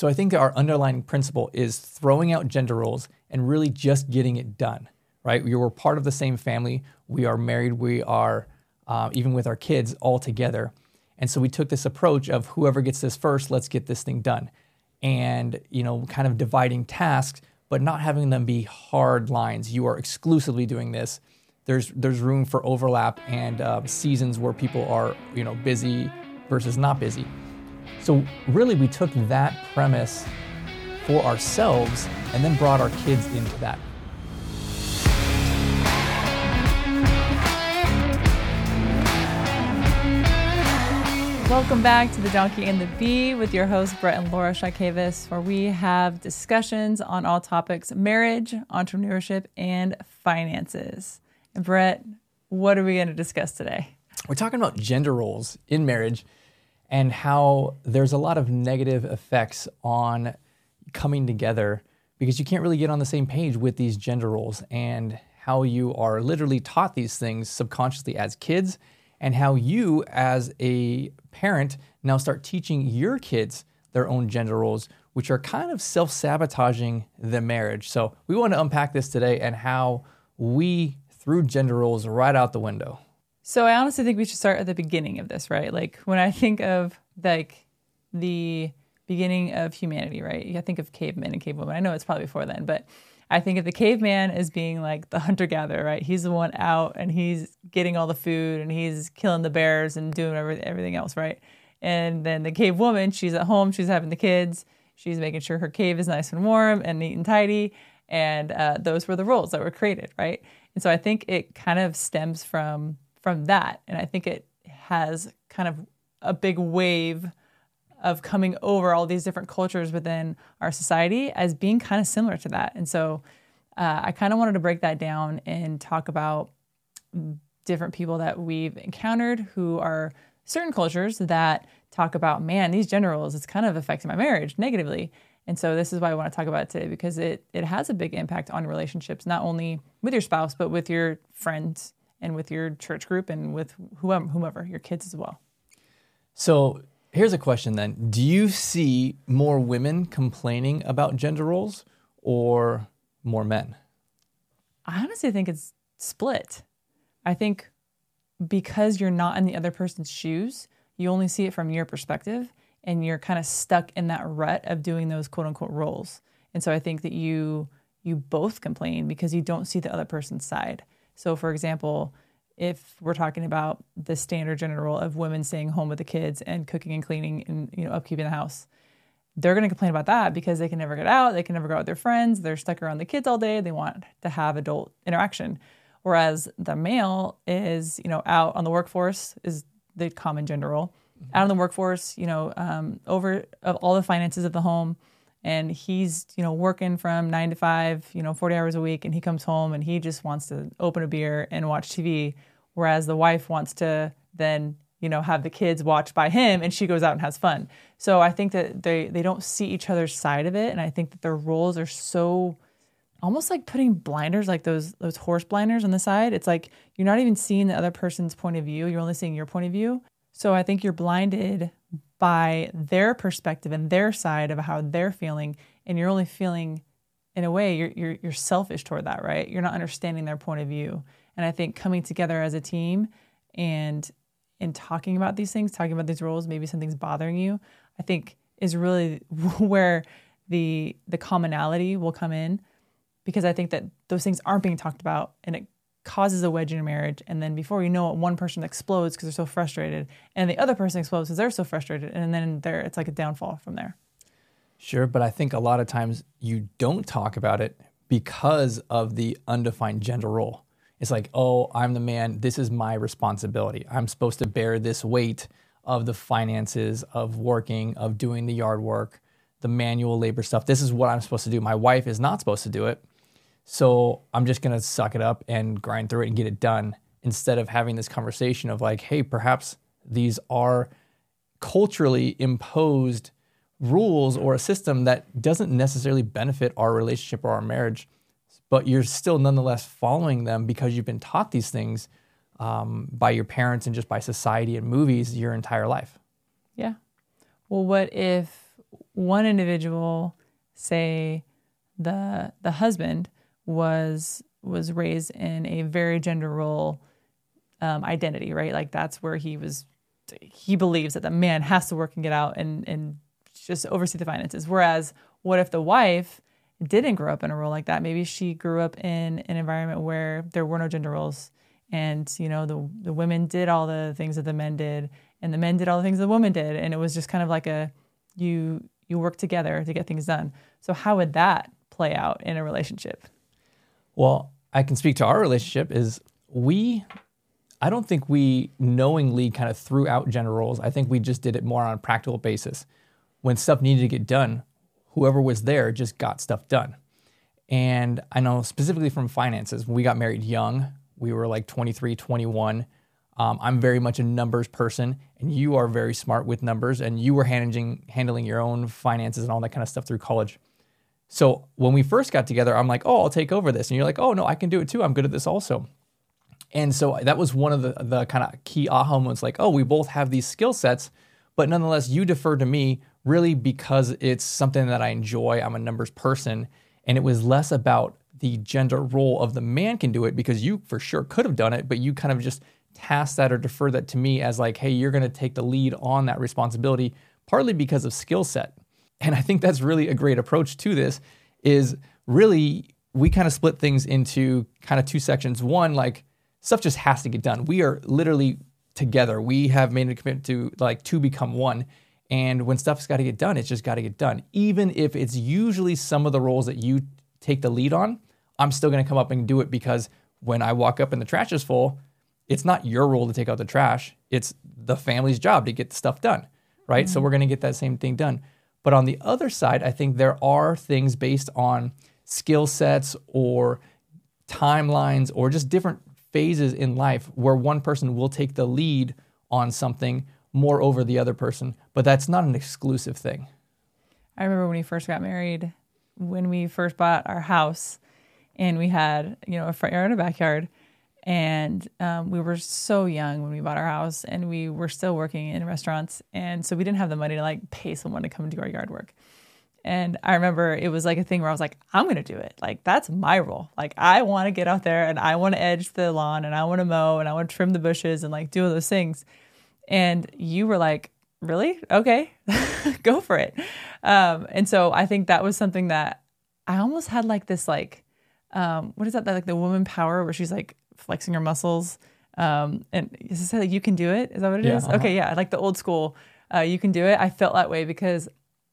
So I think our underlying principle is throwing out gender roles and really just getting it done, right? We were part of the same family. We are married. We are, uh, even with our kids, all together. And so we took this approach of whoever gets this first, let's get this thing done. And, you know, kind of dividing tasks, but not having them be hard lines. You are exclusively doing this. There's, there's room for overlap and uh, seasons where people are, you know, busy versus not busy. So really, we took that premise for ourselves and then brought our kids into that. Welcome back to The Donkey and the Bee with your hosts, Brett and Laura Chotkevys, where we have discussions on all topics marriage, entrepreneurship, and finances. And Brett, what are we going to discuss today? We're talking about gender roles in marriage and how there's a lot of negative effects on coming together because you can't really get on the same page with these gender roles and how you are literally taught these things subconsciously as kids and how you, as a parent, now start teaching your kids their own gender roles, which are kind of self sabotaging the marriage. So, we want to unpack this today and how we threw gender roles right out the window. So, I honestly think we should start at the beginning of this, right? Like, when I think of like the beginning of humanity, right? I think of cavemen and cavewomen. I know it's probably before then, but I think of the caveman as being like the hunter gatherer, right? He's the one out and he's getting all the food and he's killing the bears and doing everything else, right? And then the cave woman, she's at home, she's having the kids, she's making sure her cave is nice and warm and neat and tidy. And uh, those were the roles that were created, right? And so I think it kind of stems from from that, and I think it has kind of a big wave of coming over all these different cultures within our society as being kind of similar to that. And so uh, I kind of wanted to break that down and talk about different people that we've encountered who are certain cultures that talk about, man, these gender roles, it's kind of affecting my marriage negatively. And so this is why I want to talk about it today because it it has a big impact on relationships, not only with your spouse, but with your friends and with your church group and with whoever, whomever your kids as well. So Here's a question then. Do you see more women complaining about gender roles or more men? I honestly think it's split. I think because you're not in the other person's shoes, you only see it from your perspective and you're kind of stuck in that rut of doing those quote unquote roles. And so I think that you you both complain because you don't see the other person's side. So for example, if we're talking about the standard gender role of women staying home with the kids and cooking and cleaning and you know upkeeping the house they're going to complain about that because they can never get out they can never go out with their friends they're stuck around the kids all day they want to have adult interaction whereas the male is you know out on the workforce is the common gender role mm-hmm. out on the workforce you know um, over of all the finances of the home and he's you know working from nine to five you know 40 hours a week and he comes home and he just wants to open a beer and watch tv whereas the wife wants to then you know have the kids watch by him and she goes out and has fun. So i think that they they don't see each other's side of it and i think that their roles are so almost like putting blinders like those those horse blinders on the side. It's like you're not even seeing the other person's point of view you're only seeing your point of view. So i think you're blinded by their perspective and their side of how they're feeling and you're only feeling in a way you're, you're, you're selfish toward that right? You're not understanding their point of view. And I think coming together as a team and in talking about these things, talking about these roles, maybe something's bothering you, I think is really where the the commonality will come in because I think that those things aren't being talked about and it causes a wedge in a marriage and then before you know it one person explodes because they're so frustrated and the other person explodes because they're so frustrated and then there it's like a downfall from there. Sure, but I think a lot of times you don't talk about it because of the undefined gender role. It's like, oh, I'm the man. This is my responsibility. I'm supposed to bear this weight of the finances, of working, of doing the yard work, the manual labor stuff. This is what I'm supposed to do. My wife is not supposed to do it. So I'm just going to suck it up and grind through it and get it done instead of having this conversation of like, hey, perhaps these are culturally imposed rules or a system that doesn't necessarily benefit our relationship or our marriage but you're still nonetheless following them because you've been taught these things um, by your parents and just by society and movies your entire life. Yeah. Well, what if one individual, say the the husband was was raised in a very gender role um, identity, right? Like that's where he was. He believes that the man has to work and get out and and just oversee the finances. Whereas, what if the wife didn't grow up in a role like that? Maybe she grew up in an environment where there were no gender roles, and you know the the women did all the things that the men did, and the men did all the things the women did, and it was just kind of like a you you work together to get things done. So how would that play out in a relationship? Well, I can speak to our relationship is we I don't think we knowingly kind of threw out gender roles. I think we just did it more on a practical basis. When stuff needed to get done, whoever was there just got stuff done. And I know specifically from finances, when we got married young, we were like 23, 21. Um, I'm very much a numbers person, and you are very smart with numbers, and you were handling handling your own finances and all that kind of stuff through college. So when we first got together, I'm like, "Oh, I'll take over this," and you're like, "Oh no, I can do it too. I'm good at this also." And so that was one of the, the kind of key aha moments like, oh, we both have these skill sets, but nonetheless, you defer to me really because it's something that I enjoy. I'm a numbers person. And it was less about the gender role of the man can do it because you for sure could have done it, but you kind of just task that or defer that to me as like, hey, you're going to take the lead on that responsibility, partly because of skill set. And I think that's really a great approach to this is really we kind of split things into kind of two sections. One, like stuff just has to get done. We are literally together. We have made a commitment to like to become one. And when stuff's got to get done, it's just got to get done. Even if it's usually some of the roles that you take the lead on, I'm still going to come up and do it because when I walk up and the trash is full, it's not your role to take out the trash. It's the family's job to get the stuff done, right? Mm-hmm. So we're going to get that same thing done. But on the other side, I think there are things based on skill sets or timelines or just different phases in life where one person will take the lead on something more over the other person, but that's not an exclusive thing. I remember when we first got married, when we first bought our house, and we had you know a front yard and a backyard, and um, we were so young when we bought our house, and we were still working in restaurants, and so we didn't have the money to like pay someone to come do our yard work. And I remember it was like a thing where I was like, I'm to do it. Like, that's my role. Like, I want to get out there and I want to edge the lawn and I want to mow and I want to trim the bushes and like do all those things. And you were like, really? Okay, go for it. Um, and so I think that was something that I almost had like this, like, um, what is that? Like the woman power where she's like flexing your muscles. Um, and is this like you can do it? Is that what it yeah, is? Uh-huh. Okay, yeah, like the old school. Uh, you can do it. I felt that way because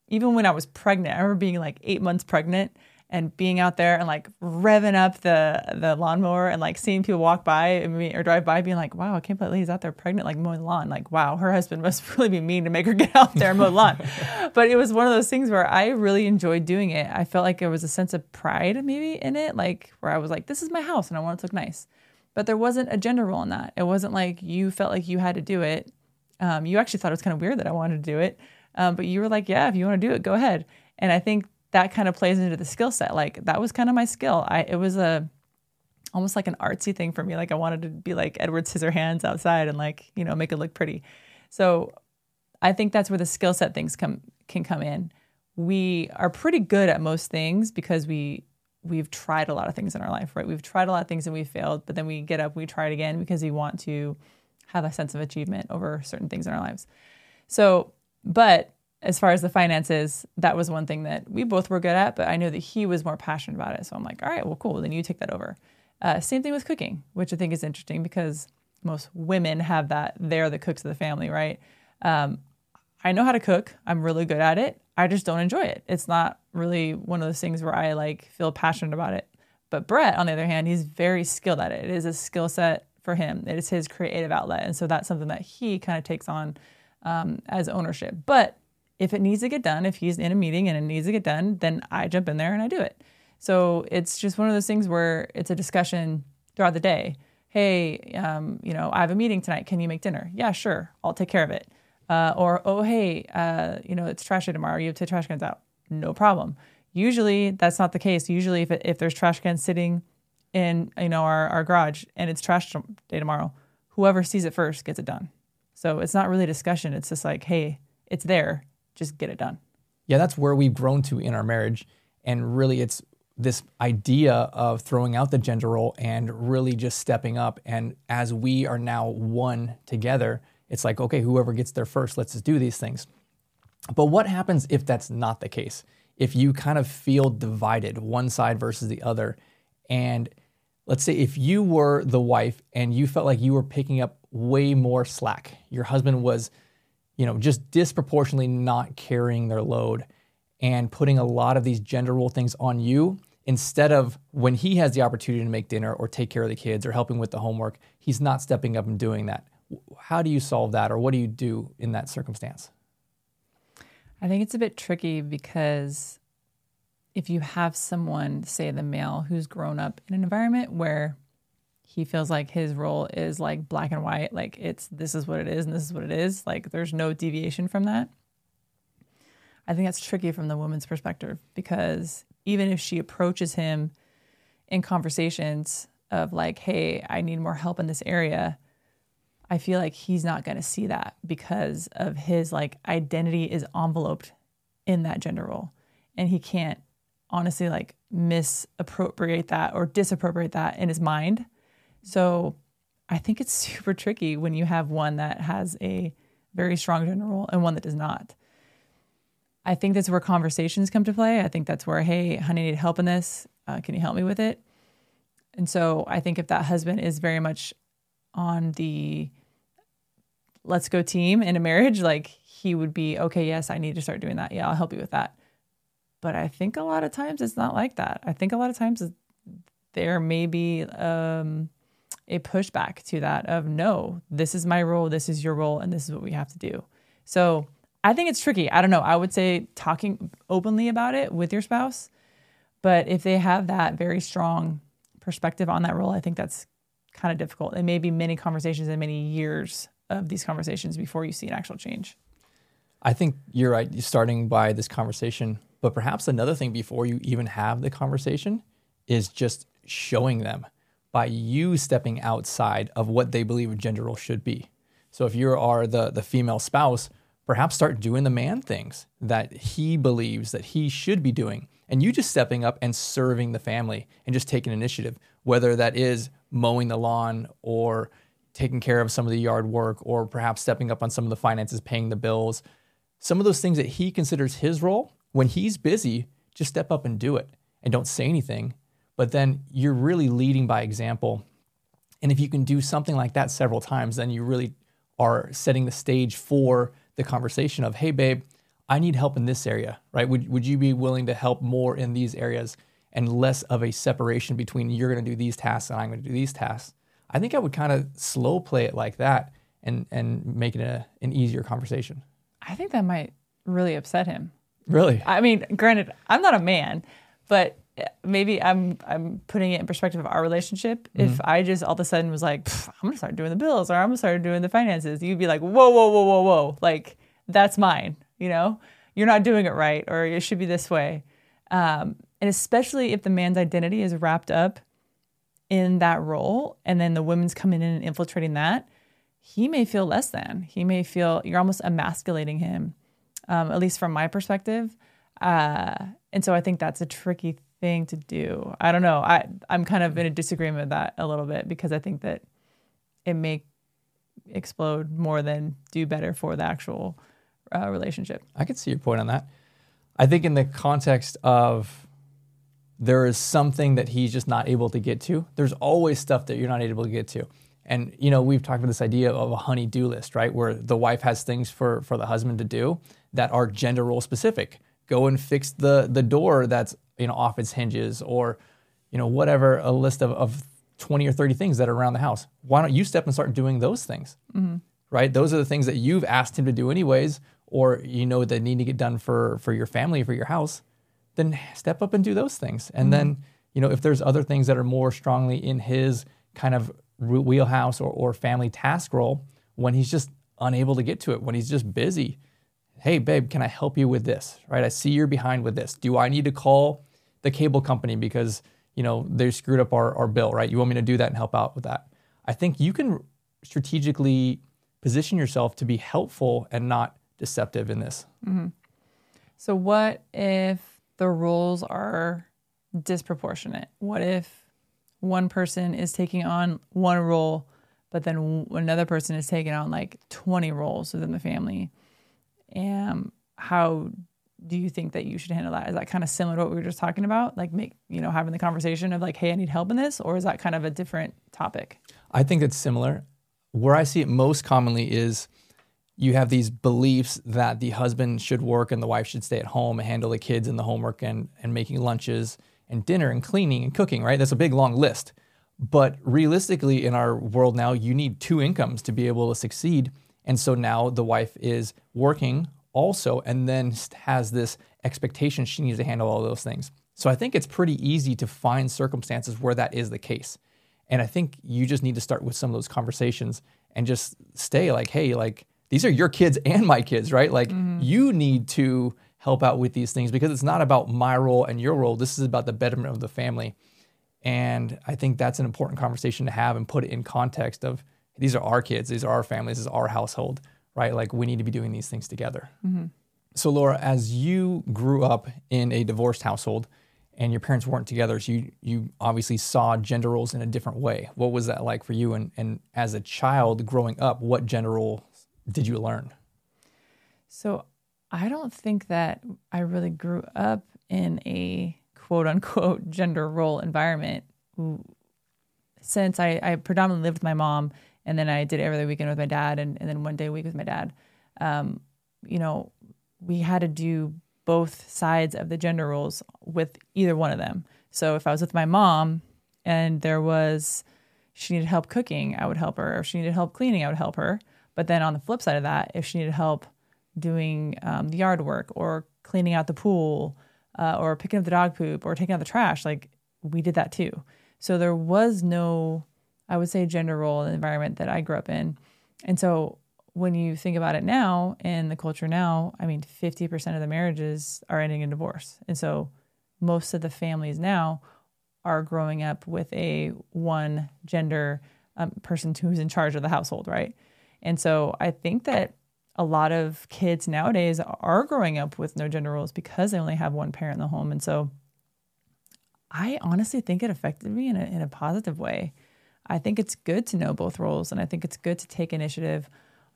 even when I was pregnant, I remember being like eight months pregnant and being out there and like revving up the the lawnmower and like seeing people walk by or drive by, being like, "Wow, I can't believe Lee's out there pregnant, like mowing the lawn." Like, wow, her husband must really be mean to make her get out there and mow the lawn. but it was one of those things where I really enjoyed doing it. I felt like there was a sense of pride maybe in it, like where I was like, "This is my house and I want it to look nice." But there wasn't a gender role in that. It wasn't like you felt like you had to do it. Um, you actually thought it was kind of weird that I wanted to do it um, but you were like, yeah, if you want to do it, go ahead. And I think that kind of plays into the skill set. Like that was kind of my skill. I it was a almost like an artsy thing for me. Like I wanted to be like Edward Scissorhands outside and like you know make it look pretty. So I think that's where the skill set things come can come in. We are pretty good at most things because we we've tried a lot of things in our life, right? We've tried a lot of things and we failed, but then we get up, we try it again because we want to have a sense of achievement over certain things in our lives. So but as far as the finances, that was one thing that we both were good at, but I know that he was more passionate about it. So I'm like, all right, well, cool. Then you take that over. Uh, same thing with cooking, which I think is interesting because most women have that. They're the cooks of the family, right? Um, I know how to cook. I'm really good at it. I just don't enjoy it. It's not really one of those things where I like feel passionate about it. But Brett, on the other hand, he's very skilled at it. It is a skill set for him. It is his creative outlet, and so that's something that he kind of takes on um, as ownership. But if it needs to get done, if he's in a meeting and it needs to get done, then I jump in there and I do it. So it's just one of those things where it's a discussion throughout the day. Hey, um, you know, I have a meeting tonight. Can you make dinner? Yeah, sure. I'll take care of it. Uh, or, oh, hey, uh, you know, it's trash day tomorrow. You have to trash cans out. No problem. Usually that's not the case. Usually if, if there's trash cans sitting in, you know, our, our garage and it's trash day tomorrow, whoever sees it first gets it done. So it's not really a discussion. It's just like, hey, it's there. Just get it done. yeah, that's where we've grown to in our marriage. And really, it's this idea of throwing out the gender role and really just stepping up. And as we are now one together, it's like, okay, whoever gets there first, let's just do these things. But what happens if that's not the case? If you kind of feel divided, one side versus the other, and let's say if you were the wife and you felt like you were picking up way more slack, your husband was, you know, just disproportionately not carrying their load and putting a lot of these gender role things on you instead of when he has the opportunity to make dinner or take care of the kids or helping with the homework, he's not stepping up and doing that. How do you solve that or what do you do in that circumstance? I think it's a bit tricky because if you have someone, say the male, who's grown up in an environment where he feels like his role is like black and white, like it's this is what it is and this is what it is, like there's no deviation from that. I think that's tricky from the woman's perspective because even if she approaches him in conversations of like, hey, I need more help in this area, I feel like he's not going to see that because of his like identity is enveloped in that gender role. And he can't honestly like misappropriate that or disappropriate that in his mind. So I think it's super tricky when you have one that has a very strong gender role and one that does not. I think that's where conversations come to play. I think that's where, hey, honey, I need help in this. Uh, can you help me with it? And so I think if that husband is very much on the let's go team in a marriage, like he would be, okay, yes, I need to start doing that. Yeah, I'll help you with that. But I think a lot of times it's not like that. I think a lot of times there may be um, a pushback to that of no, this is my role, this is your role, and this is what we have to do. So I think it's tricky. I don't know. I would say talking openly about it with your spouse, but if they have that very strong perspective on that role, I think that's kind of difficult. It may be many conversations and many years of these conversations before you see an actual change. I think you're right. Starting by this conversation, but perhaps another thing before you even have the conversation is just showing them by you stepping outside of what they believe a gender role should be. So if you are the the female spouse, perhaps start doing the man things that he believes that he should be doing, and you just stepping up and serving the family and just taking initiative, whether that is mowing the lawn or taking care of some of the yard work or perhaps stepping up on some of the finances, paying the bills. Some of those things that he considers his role, when he's busy, just step up and do it and don't say anything. But then you're really leading by example. And if you can do something like that several times, then you really are setting the stage for the conversation of, hey, babe, I need help in this area, right? Would, would you be willing to help more in these areas and less of a separation between you're going to do these tasks and I'm going to do these tasks? I think I would kind of slow play it like that and and make it a, an easier conversation. I think that might really upset him. Really? I mean, granted, I'm not a man, but maybe I'm I'm putting it in perspective of our relationship. Mm-hmm. If I just all of a sudden was like, I'm gonna start doing the bills or I'm gonna start doing the finances, you'd be like, whoa, whoa, whoa, whoa, whoa, like that's mine. You know, you're not doing it right, or it should be this way. Um, and especially if the man's identity is wrapped up in that role and then the women's coming in and infiltrating that, he may feel less than. He may feel you're almost emasculating him, um, at least from my perspective. Uh, and so I think that's a tricky thing to do. I don't know. I I'm kind of in a disagreement with that a little bit because I think that it may explode more than do better for the actual uh, relationship. I could see your point on that. I think in the context of there is something that he's just not able to get to. There's always stuff that you're not able to get to. And you know, we've talked about this idea of a honey-do list, right? Where the wife has things for for the husband to do that are gender role specific. Go and fix the the door that's you know off its hinges, or you know whatever a list of, of 20 or 30 things that are around the house. Why don't you step and start doing those things? Mm-hmm. Right? Those are the things that you've asked him to do anyways, or you know that need to get done for for your family, for your house then step up and do those things. And mm-hmm. then, you know, if there's other things that are more strongly in his kind of wheelhouse or, or family task role, when he's just unable to get to it, when he's just busy, hey, babe, can I help you with this? Right? I see you're behind with this. Do I need to call the cable company because, you know, they screwed up our, our bill, right? You want me to do that and help out with that? I think you can strategically position yourself to be helpful and not deceptive in this. Mm-hmm. So, what if the roles are disproportionate? What if one person is taking on one role, but then another person is taking on like 20 roles within the family? And how do you think that you should handle that? Is that kind of similar to what we were just talking about? Like, make, you know, having the conversation of like, hey, I need help in this? Or is that kind of a different topic? I think it's similar. Where I see it most commonly is you have these beliefs that the husband should work and the wife should stay at home and handle the kids and the homework and, and making lunches and dinner and cleaning and cooking, right? That's a big long list. But realistically, in our world now, you need two incomes to be able to succeed. And so now the wife is working also and then has this expectation she needs to handle all those things. So I think it's pretty easy to find circumstances where that is the case. And I think you just need to start with some of those conversations and just stay like, hey, like, these are your kids and my kids, right? Like mm-hmm. you need to help out with these things because it's not about my role and your role. This is about the betterment of the family. And I think that's an important conversation to have and put it in context of these are our kids, these are our families, this is our household, right? Like we need to be doing these things together. Mm-hmm. So, Laura, as you grew up in a divorced household and your parents weren't together, so you, you obviously saw gender roles in a different way. What was that like for you? And, and as a child growing up, what gender role did you learn? So I don't think that I really grew up in a quote unquote gender role environment. Since I, I predominantly lived with my mom and then I did every other weekend with my dad and, and then one day a week with my dad, um, you know, we had to do both sides of the gender roles with either one of them. So if I was with my mom and there was, she needed help cooking, I would help her. If she needed help cleaning, I would help her. But then on the flip side of that, if she needed help doing um, the yard work or cleaning out the pool uh, or picking up the dog poop or taking out the trash, like we did that too. So there was no, I would say, gender role in the environment that I grew up in. And so when you think about it now in the culture now, I mean, 50% of the marriages are ending in divorce. And so most of the families now are growing up with a one gender um, person who's in charge of the household, right? And so I think that a lot of kids nowadays are growing up with no gender roles because they only have one parent in the home. And so I honestly think it affected me in a, in a positive way. I think it's good to know both roles, and I think it's good to take initiative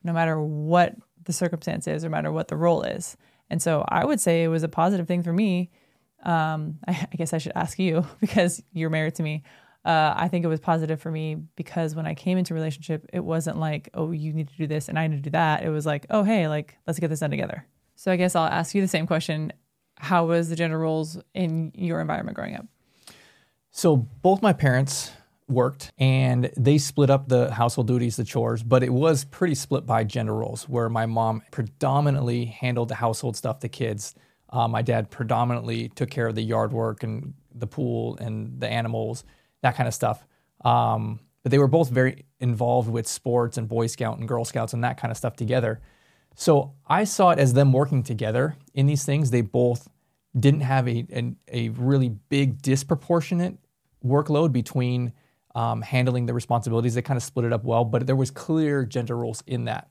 no matter what the circumstance is, no matter what the role is. And so I would say it was a positive thing for me. Um, I, I guess I should ask you because you're married to me uh, I think it was positive for me because when I came into relationship, it wasn't like, oh, you need to do this and I need to do that. It was like, oh, hey, like let's get this done together. So I guess I'll ask you the same question: How was the gender roles in your environment growing up? So both my parents worked and they split up the household duties, the chores, but it was pretty split by gender roles where my mom predominantly handled the household stuff, the kids. Uh, my dad predominantly took care of the yard work and the pool and the animals that kind of stuff. Um, but they were both very involved with sports and Boy Scout and Girl Scouts and that kind of stuff together. So I saw it as them working together in these things. They both didn't have a, a, a really big disproportionate workload between um, handling the responsibilities. They kind of split it up well, but there was clear gender roles in that.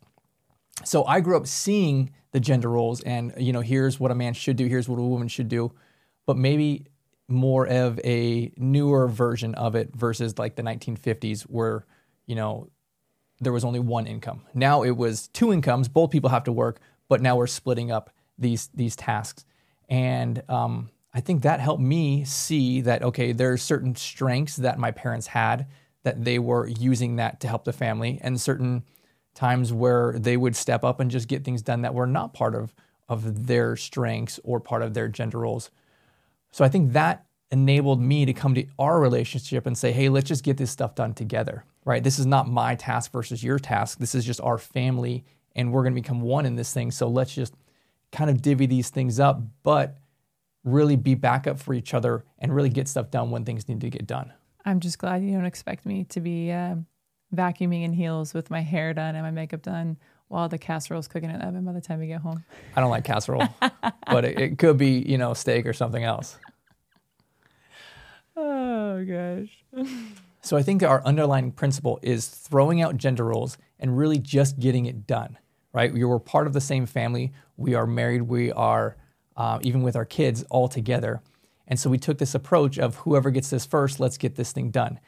So I grew up seeing the gender roles and, you know, here's what a man should do, here's what a woman should do. But maybe more of a newer version of it versus like the 1950s where you know there was only one income. Now it was two incomes both people have to work but now we're splitting up these these tasks. And um, i think that helped me see that okay there are certain strengths that my parents had that they were using that to help the family and certain times where they would step up and just get things done that were not part of of their strengths or part of their gender roles so I think that enabled me to come to our relationship and say, hey, let's just get this stuff done together, right? This is not my task versus your task. This is just our family, and we're going to become one in this thing. So let's just kind of divvy these things up, but really be backup for each other and really get stuff done when things need to get done. I'm just glad you don't expect me to be uh, vacuuming in heels with my hair done and my makeup done while the casserole's cooking in the oven by the time we get home. I don't like casserole, but it, it could be, you know, steak or something else. Oh gosh. so I think our underlying principle is throwing out gender roles and really just getting it done, right? We were part of the same family. We are married. We are uh, even with our kids all together. And so we took this approach of whoever gets this first, let's get this thing done.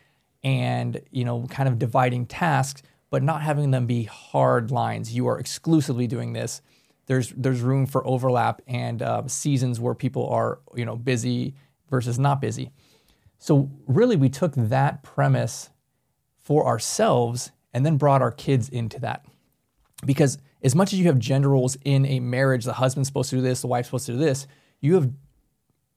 And, you know, kind of dividing tasks, but not having them be hard lines. You are exclusively doing this. There's, there's room for overlap and uh, seasons where people are, you know, busy versus not busy. So really, we took that premise for ourselves and then brought our kids into that. Because as much as you have gender roles in a marriage, the husband's supposed to do this, the wife's supposed to do this, you have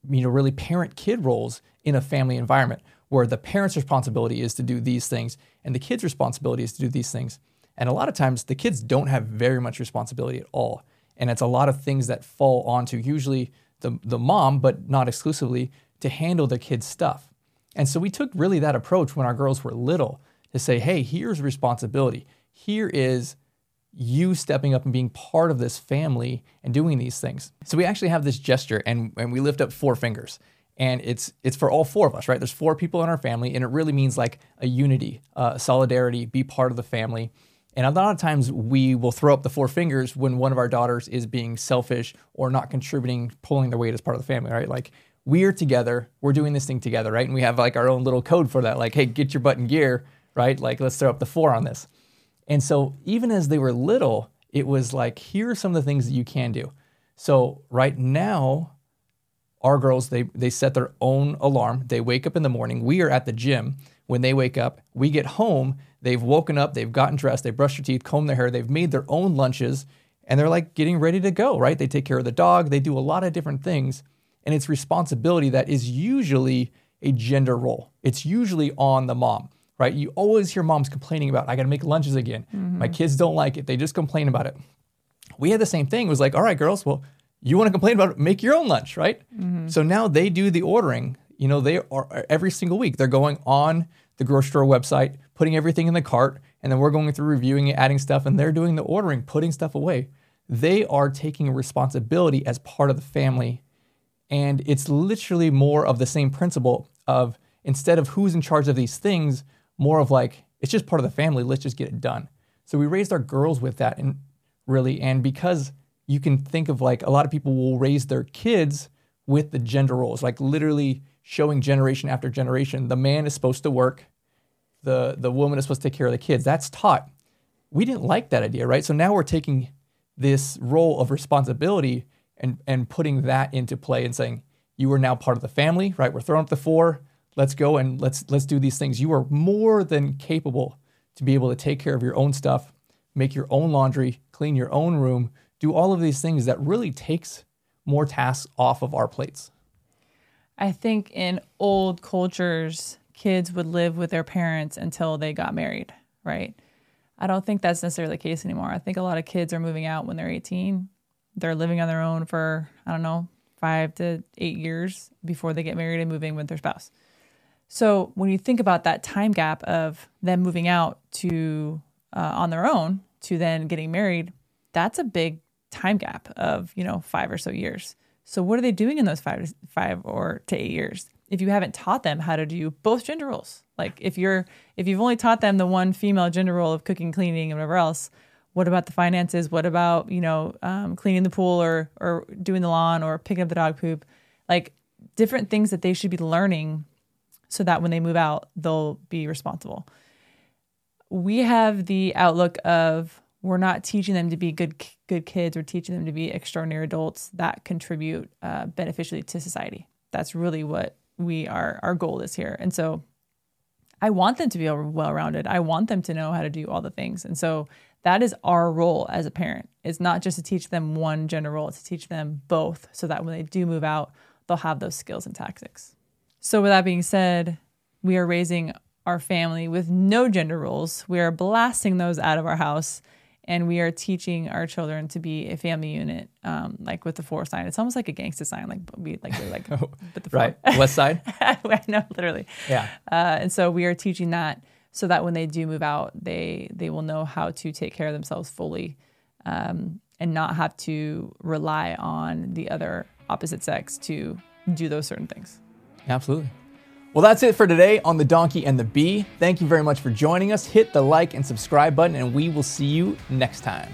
you know really parent kid roles in a family environment where the parent's responsibility is to do these things and the kid's responsibility is to do these things. And a lot of times the kids don't have very much responsibility at all. And it's a lot of things that fall onto usually the, the mom, but not exclusively, to handle the kids' stuff. And so we took really that approach when our girls were little to say, hey, here's responsibility. Here is you stepping up and being part of this family and doing these things. So we actually have this gesture and, and we lift up four fingers. And it's it's for all four of us, right? There's four people in our family, and it really means like a unity, uh, solidarity, be part of the family. And a lot of times we will throw up the four fingers when one of our daughters is being selfish or not contributing, pulling their weight as part of the family, right? Like we're together, we're doing this thing together, right? And we have like our own little code for that, like, hey, get your butt in gear, right? Like let's throw up the four on this. And so even as they were little, it was like, here are some of the things that you can do. So right now, our girls, they, they set their own alarm. They wake up in the morning. We are at the gym. When they wake up, we get home. They've woken up, they've gotten dressed, they've brushed their teeth, combed their hair, they've made their own lunches, and they're like getting ready to go, right? They take care of the dog, they do a lot of different things. And it's responsibility that is usually a gender role. It's usually on the mom right? You always hear moms complaining about, I got to make lunches again. Mm-hmm. My kids don't like it. They just complain about it. We had the same thing. It was like, all right, girls, well, you want to complain about it, make your own lunch, right? Mm-hmm. So now they do the ordering. You know, they are every single week. They're going on the grocery store website, putting everything in the cart, and then we're going through reviewing it, adding stuff, and they're doing the ordering, putting stuff away. They are taking responsibility as part of the family. And it's literally more of the same principle of instead of who's in charge of these things, more of like, it's just part of the family, let's just get it done. So we raised our girls with that and really, and because you can think of like a lot of people will raise their kids with the gender roles, like literally showing generation after generation. The man is supposed to work, the, the woman is supposed to take care of the kids. That's taught. We didn't like that idea, right? So now we're taking this role of responsibility and, and putting that into play and saying, you are now part of the family, right? We're throwing up the four let's go and let's let's do these things. You are more than capable to be able to take care of your own stuff, make your own laundry, clean your own room, do all of these things that really takes more tasks off of our plates. I think in old cultures, kids would live with their parents until they got married, right? I don't think that's necessarily the case anymore. I think a lot of kids are moving out when they're 18. They're living on their own for, I don't know, five to eight years before they get married and moving with their spouse. So when you think about that time gap of them moving out to uh, on their own to then getting married, that's a big time gap of you know five or so years. So what are they doing in those five five or to eight years? If you haven't taught them how to do both gender roles, like if you're if you've only taught them the one female gender role of cooking, cleaning, and whatever else, what about the finances? What about you know um, cleaning the pool or or doing the lawn or picking up the dog poop? Like different things that they should be learning so that when they move out, they'll be responsible. We have the outlook of we're not teaching them to be good good kids. We're teaching them to be extraordinary adults that contribute uh, beneficially to society. That's really what we are. Our goal is here, and so I want them to be well rounded. I want them to know how to do all the things, and so that is our role as a parent. It's not just to teach them one gender role; it's to teach them both, so that when they do move out, they'll have those skills and tactics. So, with that being said, we are raising our family with no gender roles. We are blasting those out of our house and we are teaching our children to be a family unit, um, like with the four sign. It's almost like a gangster sign, like we like we're like with the right west side. I know, literally. Yeah. Uh, and so we are teaching that so that when they do move out, they they will know how to take care of themselves fully, um, and not have to rely on the other opposite sex to do those certain things. Absolutely. Well, that's it for today on The Donkey and the Bee. Thank you very much for joining us. Hit the like and subscribe button, and we will see you next time.